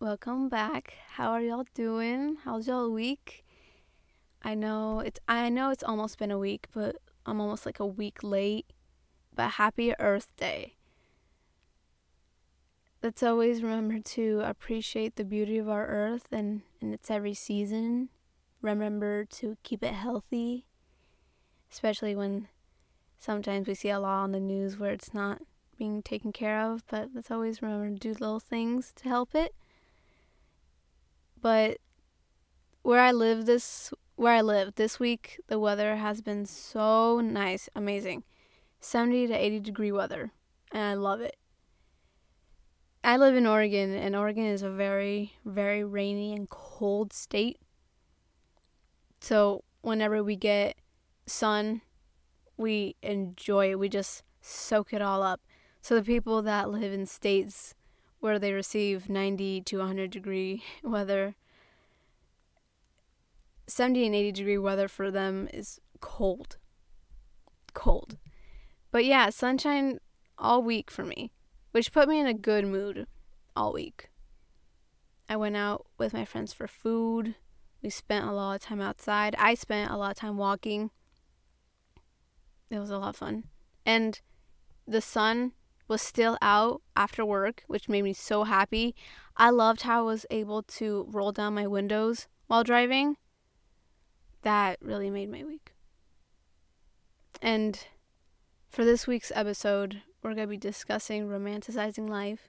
welcome back. How are y'all doing? How's y'all week? I know it's I know it's almost been a week, but I'm almost like a week late. But happy Earth Day. Let's always remember to appreciate the beauty of our earth and in its every season. Remember to keep it healthy, especially when sometimes we see a lot on the news where it's not being taken care of, but let's always remember to do little things to help it. But where I live this where I live this week, the weather has been so nice, amazing. 70 to 80 degree weather, and I love it. I live in Oregon, and Oregon is a very, very rainy and cold state. So, whenever we get sun, we enjoy it. We just soak it all up. So, the people that live in states where they receive 90 to 100 degree weather, 70 and 80 degree weather for them is cold. Cold. But yeah, sunshine all week for me, which put me in a good mood all week. I went out with my friends for food. We spent a lot of time outside. I spent a lot of time walking. It was a lot of fun. And the sun was still out after work, which made me so happy. I loved how I was able to roll down my windows while driving. That really made my week. And for this week's episode, we're going to be discussing romanticizing life,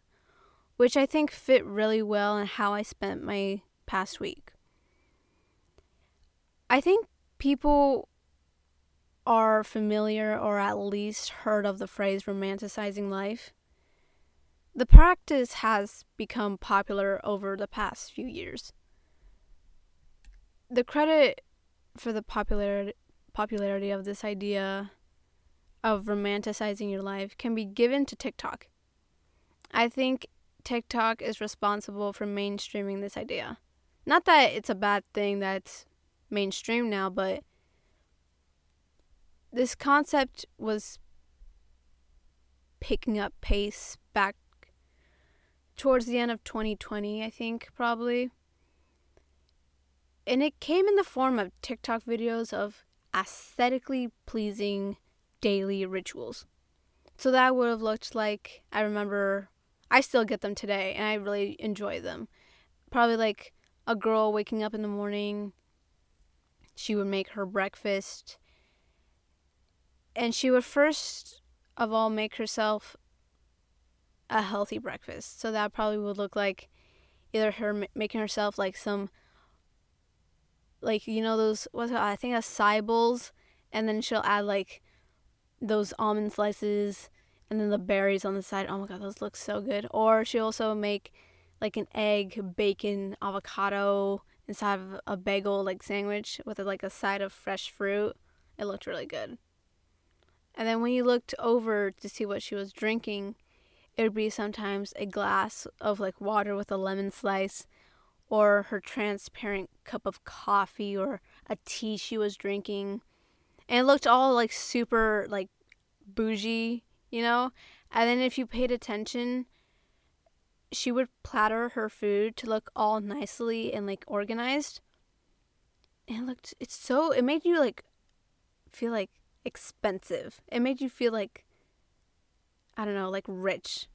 which I think fit really well in how I spent my past week. I think people are familiar or at least heard of the phrase romanticizing life. The practice has become popular over the past few years. The credit for the popularity popularity of this idea of romanticizing your life can be given to TikTok. I think TikTok is responsible for mainstreaming this idea. Not that it's a bad thing that's mainstream now, but this concept was picking up pace back towards the end of 2020, I think, probably. And it came in the form of TikTok videos of aesthetically pleasing daily rituals. So that would have looked like I remember I still get them today and I really enjoy them. Probably like a girl waking up in the morning, she would make her breakfast and she would first of all make herself a healthy breakfast. So that probably would look like either her making herself like some like you know those what's it, I think acai bowls and then she'll add like those almond slices and then the berries on the side. Oh my god, those look so good. Or she also make like an egg, bacon, avocado inside of a bagel like sandwich with like a side of fresh fruit. It looked really good. And then when you looked over to see what she was drinking, it would be sometimes a glass of like water with a lemon slice or her transparent cup of coffee or a tea she was drinking and it looked all like super like bougie, you know. And then if you paid attention, she would platter her food to look all nicely and like organized. And it looked it's so it made you like feel like expensive. It made you feel like I don't know, like rich.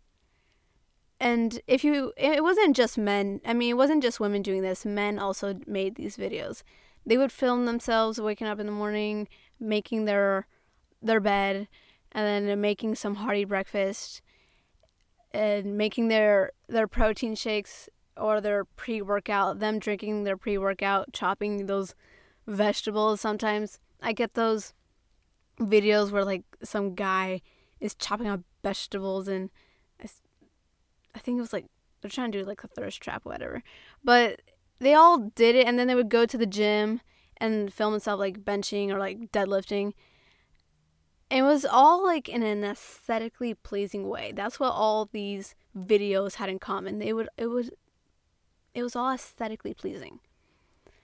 And if you it wasn't just men. I mean, it wasn't just women doing this. Men also made these videos. They would film themselves waking up in the morning, making their their bed and then making some hearty breakfast and making their their protein shakes or their pre-workout them drinking their pre-workout chopping those vegetables sometimes i get those videos where like some guy is chopping up vegetables and I, I think it was like they're trying to do like a thirst trap whatever but they all did it and then they would go to the gym and film himself like benching or like deadlifting. It was all like in an aesthetically pleasing way. That's what all these videos had in common. They would it would it was all aesthetically pleasing.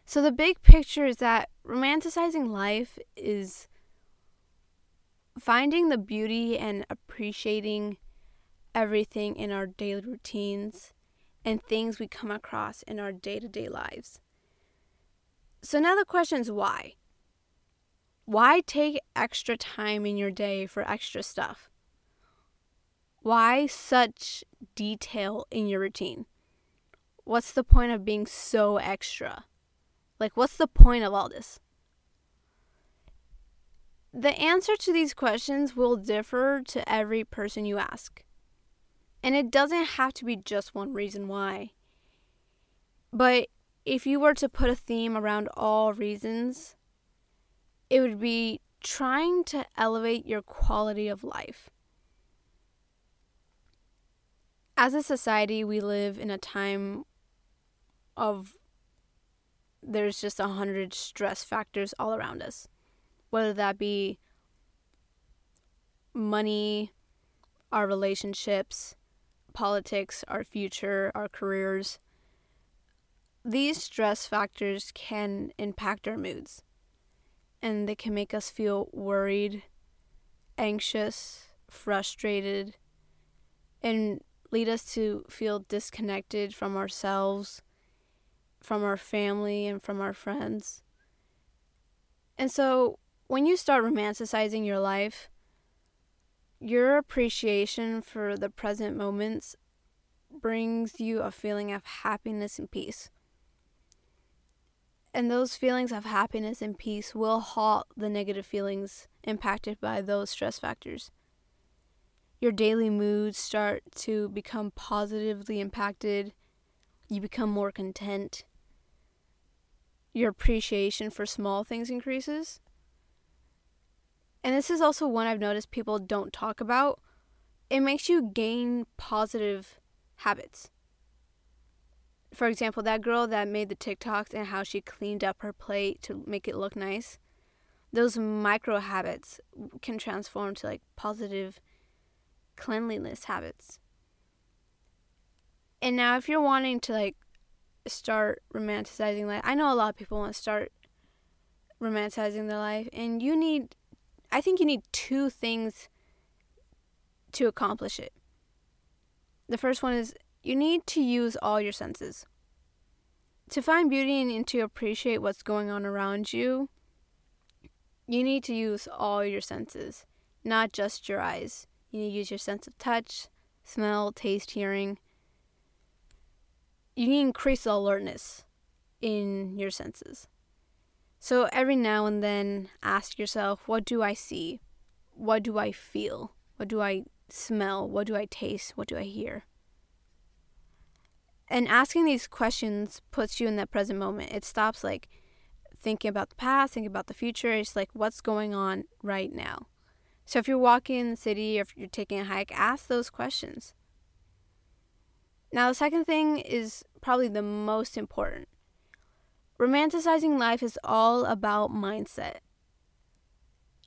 So the big picture is that romanticizing life is finding the beauty and appreciating everything in our daily routines and things we come across in our day to day lives. So now the question is why? Why take extra time in your day for extra stuff? Why such detail in your routine? What's the point of being so extra? Like, what's the point of all this? The answer to these questions will differ to every person you ask. And it doesn't have to be just one reason why. But if you were to put a theme around all reasons, it would be trying to elevate your quality of life. As a society, we live in a time of there's just a hundred stress factors all around us, whether that be money, our relationships, politics, our future, our careers. These stress factors can impact our moods and they can make us feel worried, anxious, frustrated, and lead us to feel disconnected from ourselves, from our family, and from our friends. And so, when you start romanticizing your life, your appreciation for the present moments brings you a feeling of happiness and peace. And those feelings of happiness and peace will halt the negative feelings impacted by those stress factors. Your daily moods start to become positively impacted. You become more content. Your appreciation for small things increases and this is also one I've noticed people don't talk about, it makes you gain positive habits. For example, that girl that made the TikToks and how she cleaned up her plate to make it look nice, those micro habits can transform to like positive cleanliness habits. And now if you're wanting to like start romanticizing life, I know a lot of people want to start romanticizing their life and you need I think you need two things to accomplish it. The first one is you need to use all your senses. To find beauty and to appreciate what's going on around you, you need to use all your senses, not just your eyes. You need to use your sense of touch, smell, taste, hearing. You need to increase alertness in your senses. So every now and then ask yourself, what do I see? What do I feel? What do I smell? What do I taste? What do I hear? And asking these questions puts you in that present moment. It stops like thinking about the past, thinking about the future. It's like what's going on right now. So if you're walking in the city or if you're taking a hike, ask those questions. Now, the second thing is probably the most important Romanticizing life is all about mindset.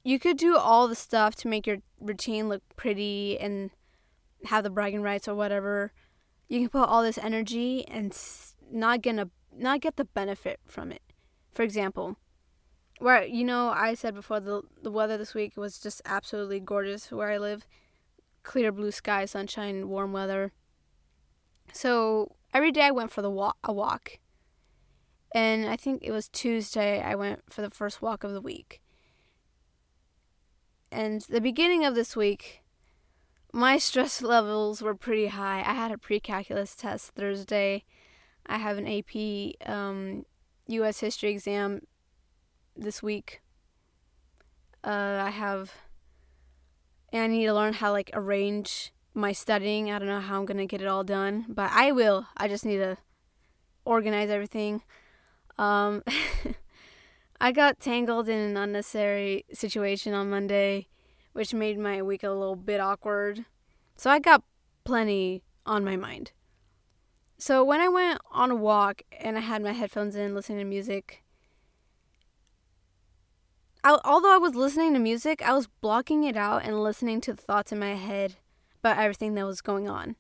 You could do all the stuff to make your routine look pretty and have the bragging rights or whatever. You can put all this energy and not get a not get the benefit from it. For example, where you know I said before the the weather this week was just absolutely gorgeous where I live. Clear blue sky, sunshine, warm weather. So every day I went for the walk, a walk and I think it was Tuesday I went for the first walk of the week. And the beginning of this week, my stress levels were pretty high. I had a pre calculus test Thursday. I have an AP um, US history exam this week. Uh, I have, and I need to learn how to like arrange my studying. I don't know how I'm gonna get it all done, but I will. I just need to organize everything. Um, I got tangled in an unnecessary situation on Monday, which made my week a little bit awkward. So I got plenty on my mind. So when I went on a walk and I had my headphones in listening to music, I, although I was listening to music, I was blocking it out and listening to the thoughts in my head about everything that was going on.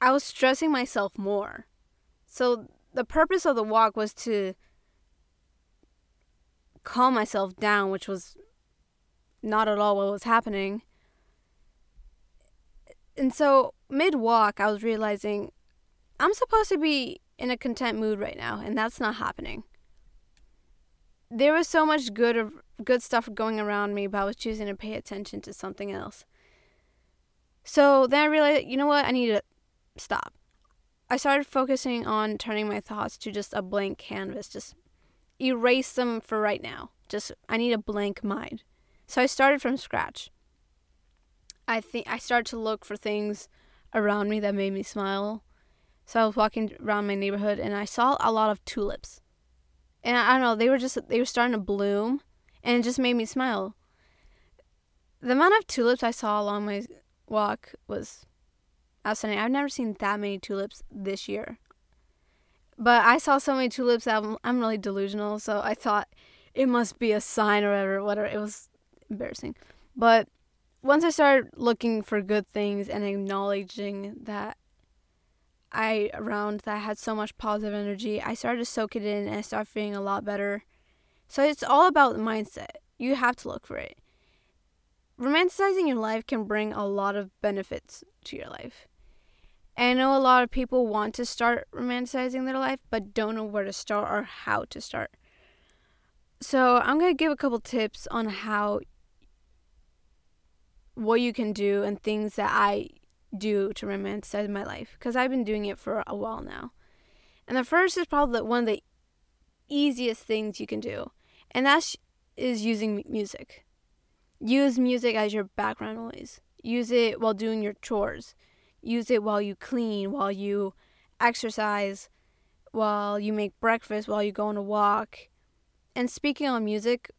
I was stressing myself more. So the purpose of the walk was to calm myself down, which was not at all what was happening. And so, mid walk, I was realizing I'm supposed to be in a content mood right now, and that's not happening. There was so much good good stuff going around me, but I was choosing to pay attention to something else. So then I realized, you know what? I need to stop. I started focusing on turning my thoughts to just a blank canvas, just erase them for right now. Just I need a blank mind. So I started from scratch. I think I started to look for things around me that made me smile. So I was walking around my neighborhood and I saw a lot of tulips. And I, don't know, they were just they were starting to bloom and it just made me smile. The amount of tulips I saw along my walk was outstanding. I've never seen that many tulips this year. But I saw so many tulips I'm, I'm really delusional, so I thought it must be a sign or whatever. Whatever. It was embarrassing. But once I started looking for good things and acknowledging that I around that had so much positive energy, I started to soak it in and I started feeling a lot better. So it's all about mindset. You have to look for it. Romanticizing your life can bring a lot of benefits to your life. And I know a lot of people want to start romanticizing their life but don't know where to start or how to start. So, I'm going to give a couple tips on how what you can do and things that I do to romanticize my life because I've been doing it for a while now. And the first is probably one of the easiest things you can do, and that is using music. Use music as your background noise. Use it while doing your chores. Use it while you clean, while you exercise, while you make breakfast, while you go on a walk. And speaking on music,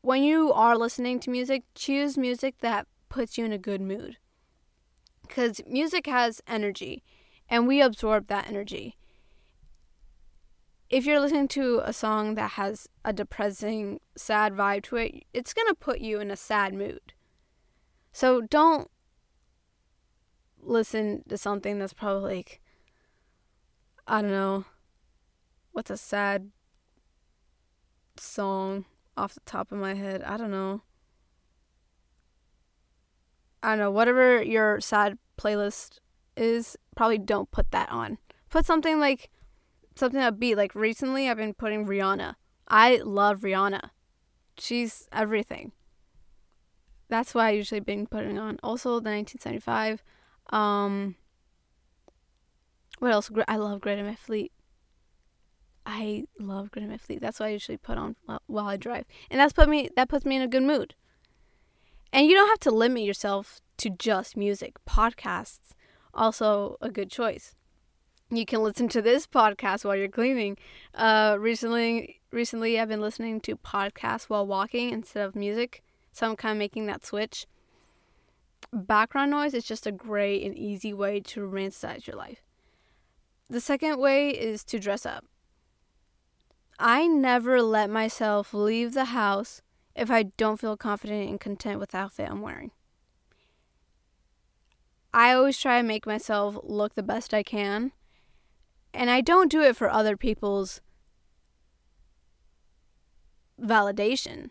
when you are listening to music, choose music that puts you in a good mood. Because music has energy, and we absorb that energy if you're listening to a song that has a depressing, sad vibe to it, it's going to put you in a sad mood. So don't listen to something that's probably like, I don't know, what's a sad song off the top of my head? I don't know. I don't know, whatever your sad playlist is, probably don't put that on. Put something like something upbeat. Like recently, I've been putting Rihanna. I love Rihanna. She's everything. That's why I usually been putting on. Also, the 1975. Um, what else? I love Greta Van Fleet. I love Greta Van Fleet. That's what I usually put on while I drive, and that's put me that puts me in a good mood. And you don't have to limit yourself to just music. Podcasts also a good choice you can listen to this podcast while you're cleaning. Uh, recently, recently I've been listening to podcasts while walking instead of music, so I'm kind of making that switch. Background noise is just a great and easy way to romanticize your life. The second way is to dress up. I never let myself leave the house if I don't feel confident and content with the outfit I'm wearing. I always try to make myself look the best I can and I don't do it for other people's validation.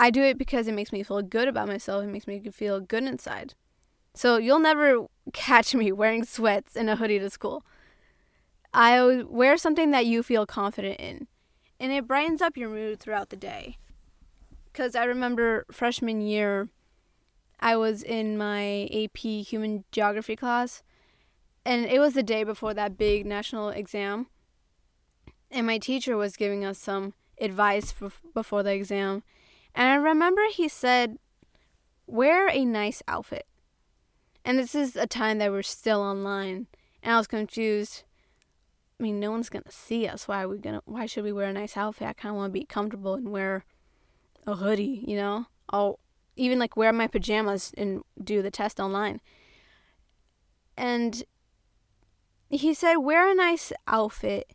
I do it because it makes me feel good about myself. It makes me feel good inside. So you'll never catch me wearing sweats and a hoodie to school. I wear something that you feel confident in, and it brightens up your mood throughout the day. Because I remember freshman year, I was in my AP Human Geography class, and it was the day before that big national exam and my teacher was giving us some advice before the exam and i remember he said wear a nice outfit. And this is a time that we're still online. And i was confused. I mean no one's gonna see us. Why are we gonna why should we wear a nice outfit? I kind of want to be comfortable and wear a hoodie you know? I'll even like wear my pajamas and do the test online. And he said wear a nice outfit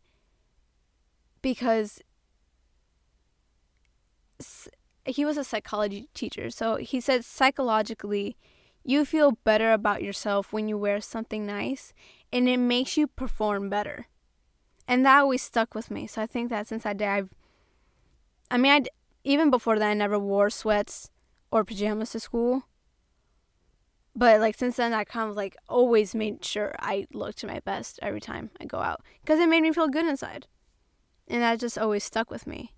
because he was a psychology teacher. So he said psychologically, you feel better about yourself when you wear something nice and it makes you perform better. And that always stuck with me. So I think that since that day, I've, I mean, I even before that, I never wore sweats or pajamas to school. But like since then, I kind of like always made sure I looked my best every time I go out because it made me feel good inside. And that just always stuck with me.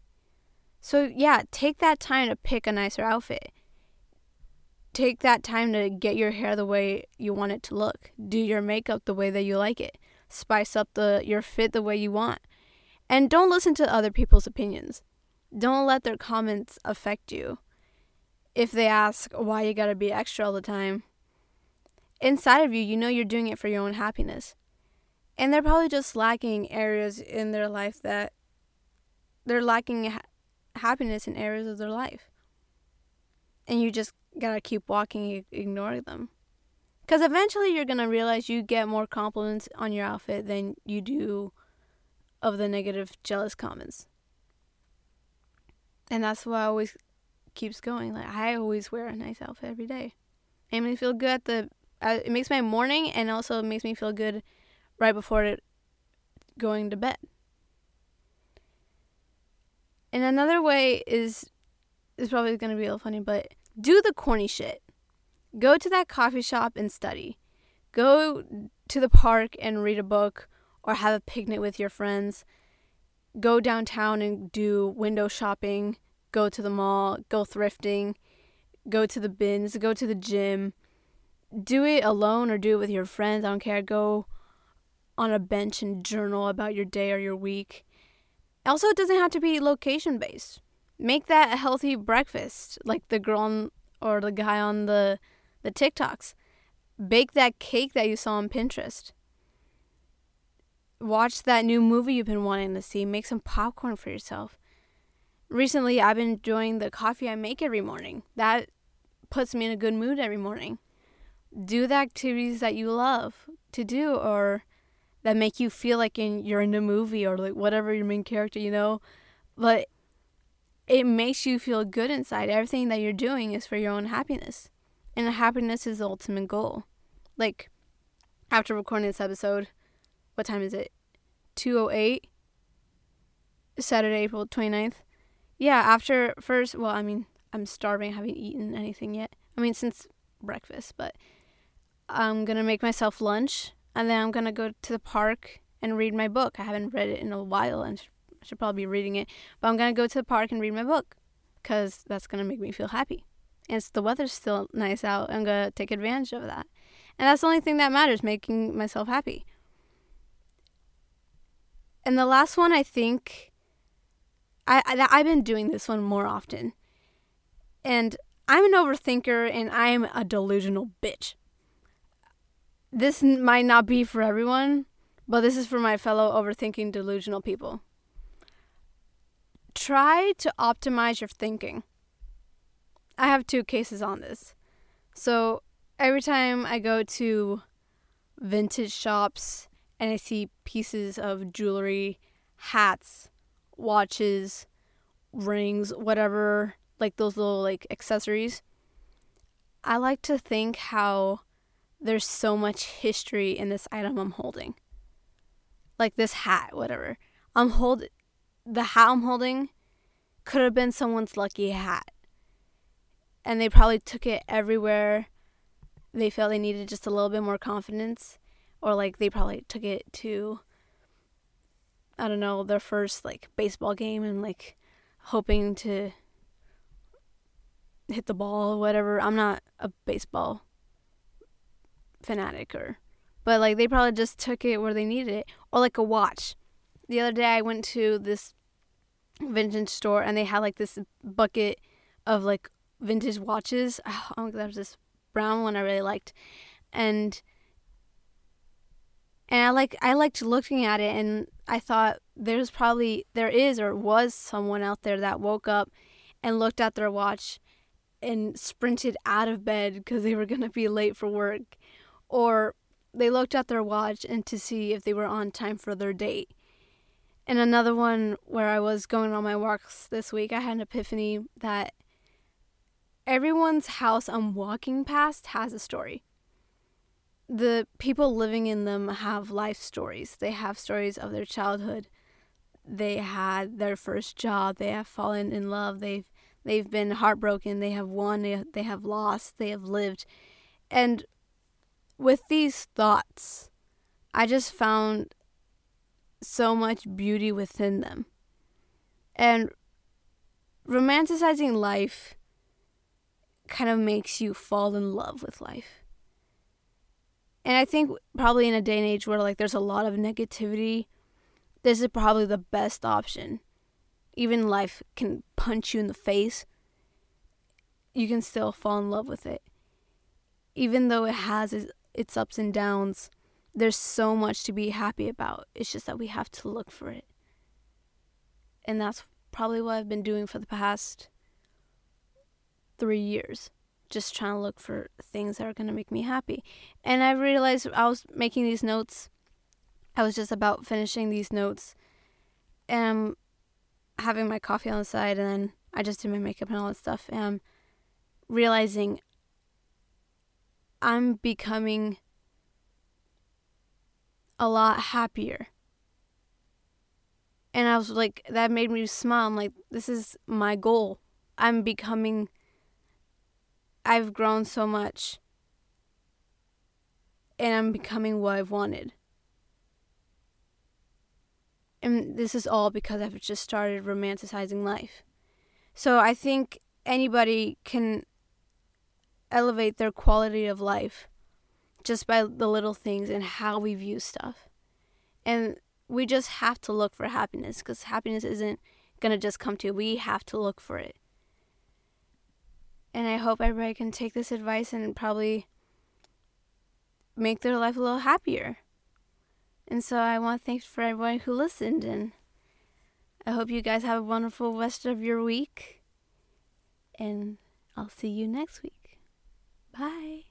So yeah, take that time to pick a nicer outfit. Take that time to get your hair the way you want it to look. Do your makeup the way that you like it. Spice up the your fit the way you want. And don't listen to other people's opinions. Don't let their comments affect you. If they ask why you gotta be extra all the time, inside of you, you know you're doing it for your own happiness. And they're probably just lacking areas in their life that they're lacking happiness in areas of their life. And you just gotta keep walking, ignore them. Because eventually you're gonna realize you get more compliments on your outfit than you do of the negative, jealous comments. And that's why I always keeps going. Like I always wear a nice outfit every day. It makes me feel good at the. Uh, it makes my morning, and also makes me feel good right before it going to bed. And another way is is probably going to be a little funny, but do the corny shit. Go to that coffee shop and study. Go to the park and read a book or have a picnic with your friends. Go downtown and do window shopping. Go to the mall. Go thrifting. Go to the bins. Go to the gym. Do it alone or do it with your friends. I don't care. Go on a bench and journal about your day or your week. Also, it doesn't have to be location based. Make that a healthy breakfast, like the girl on, or the guy on the the TikToks. Bake that cake that you saw on Pinterest watch that new movie you've been wanting to see. Make some popcorn for yourself. Recently, I've been enjoying the coffee I make every morning. That puts me in a good mood every morning. Do the activities that you love to do or that make you feel like in, you're in a movie or like whatever your main character, you know. But it makes you feel good inside. Everything that you're doing is for your own happiness. And happiness is the ultimate goal. Like, after recording this episode, what time is it? 208 Saturday, April 29th. Yeah, after first, well, I mean, I'm starving, I haven't eaten anything yet. I mean, since breakfast, but I'm going to make myself lunch and then I'm to go to the park and read my book. I haven't read it in a while and I should probably be reading it, but I'm to go to the park and read my book cuz that's to make me feel happy. And the weather's still nice out. I'm to take advantage of that. And that's the only thing that matters, making myself happy. And the last one, I think, I, I I've been doing this one more often, and I'm an overthinker and I'm a delusional bitch. This might not be for everyone, but this is for my fellow overthinking delusional people. Try to optimize your thinking. I have two cases on this. So every time I go to vintage shops and I see pieces of jewelry, hats, watches, rings, whatever, like those little like accessories. I like to think how there's so much history in this item I'm holding. Like this hat, whatever. I'm hold the hat I'm holding could have been someone's lucky hat. And they probably took it everywhere they felt they needed just a little bit more confidence or like they probably took it to I don't know, their first like baseball game and like hoping to hit the ball or whatever. I'm not a baseball fanatic or but like they probably just took it where they needed it. Or like a watch. The other day I went to this vintage store and they had like this bucket of like vintage watches. Oh, there was this brown one I really liked. And and I like I liked looking at it and I thought there's probably there is or was someone out there that woke up and looked at their watch and sprinted out of bed because they were going to be late for work or they looked at their watch and to see if they were on time for their date. And another one where I was going on my walks this week, I had an epiphany that everyone's house I'm walking past has a story the people living in them have life stories. They have stories of their childhood. They had their first job. They have fallen in love. They've they've been heartbroken. They have won. They, they have lost. They have lived. And with these thoughts, I just found so much beauty within them. And romanticizing life kind of makes you fall in love with life. And I think probably in a day and age where like there's a lot of negativity, this is probably the best option. Even life can punch you in the face, you can still fall in love with it. Even though it has its ups and downs, there's so much to be happy about. It's just that we have to look for it. And that's probably what I've been doing for the past three years. Just trying to look for things that are going to make me happy. And I realized I was making these notes. I was just about finishing these notes. And I'm having my coffee on the side. And then I just did my makeup and all that stuff. And I'm realizing I'm becoming a lot happier. And I was like, that made me smile. I'm like, this is my goal. I'm becoming, I've grown so much. And I'm becoming what I've wanted. And this is all because I've just started romanticizing life. So I think anybody can elevate their quality of life just by the little things and how we view stuff. And we just have to look for happiness because happiness isn't going to just come to you. We have to look for it. And I hope everybody can take this advice and probably make their life a little happier. And so I want to thank for everyone who listened and I hope you guys have a wonderful rest of your week. And I'll see you next week. Bye.